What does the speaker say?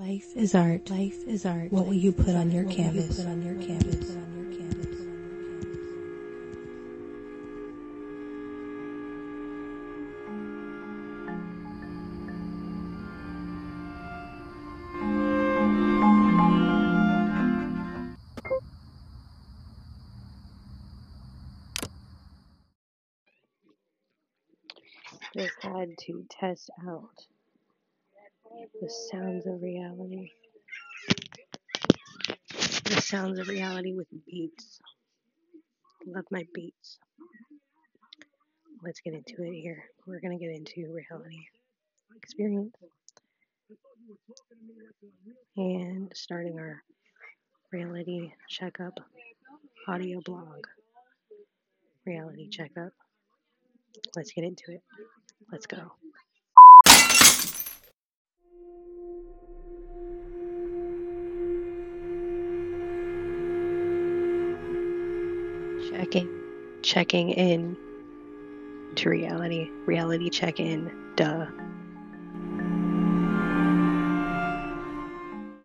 Life is art. Life is art. What will you put on your canvas? Put on your canvas. Put on your canvas. Just had to test out the sounds of reality. The sounds of reality with beats. Love my beats. Let's get into it here. We're going to get into reality experience and starting our reality checkup audio blog. Reality checkup. Let's get into it. Let's go. Checking, checking in to reality. Reality check in. Duh.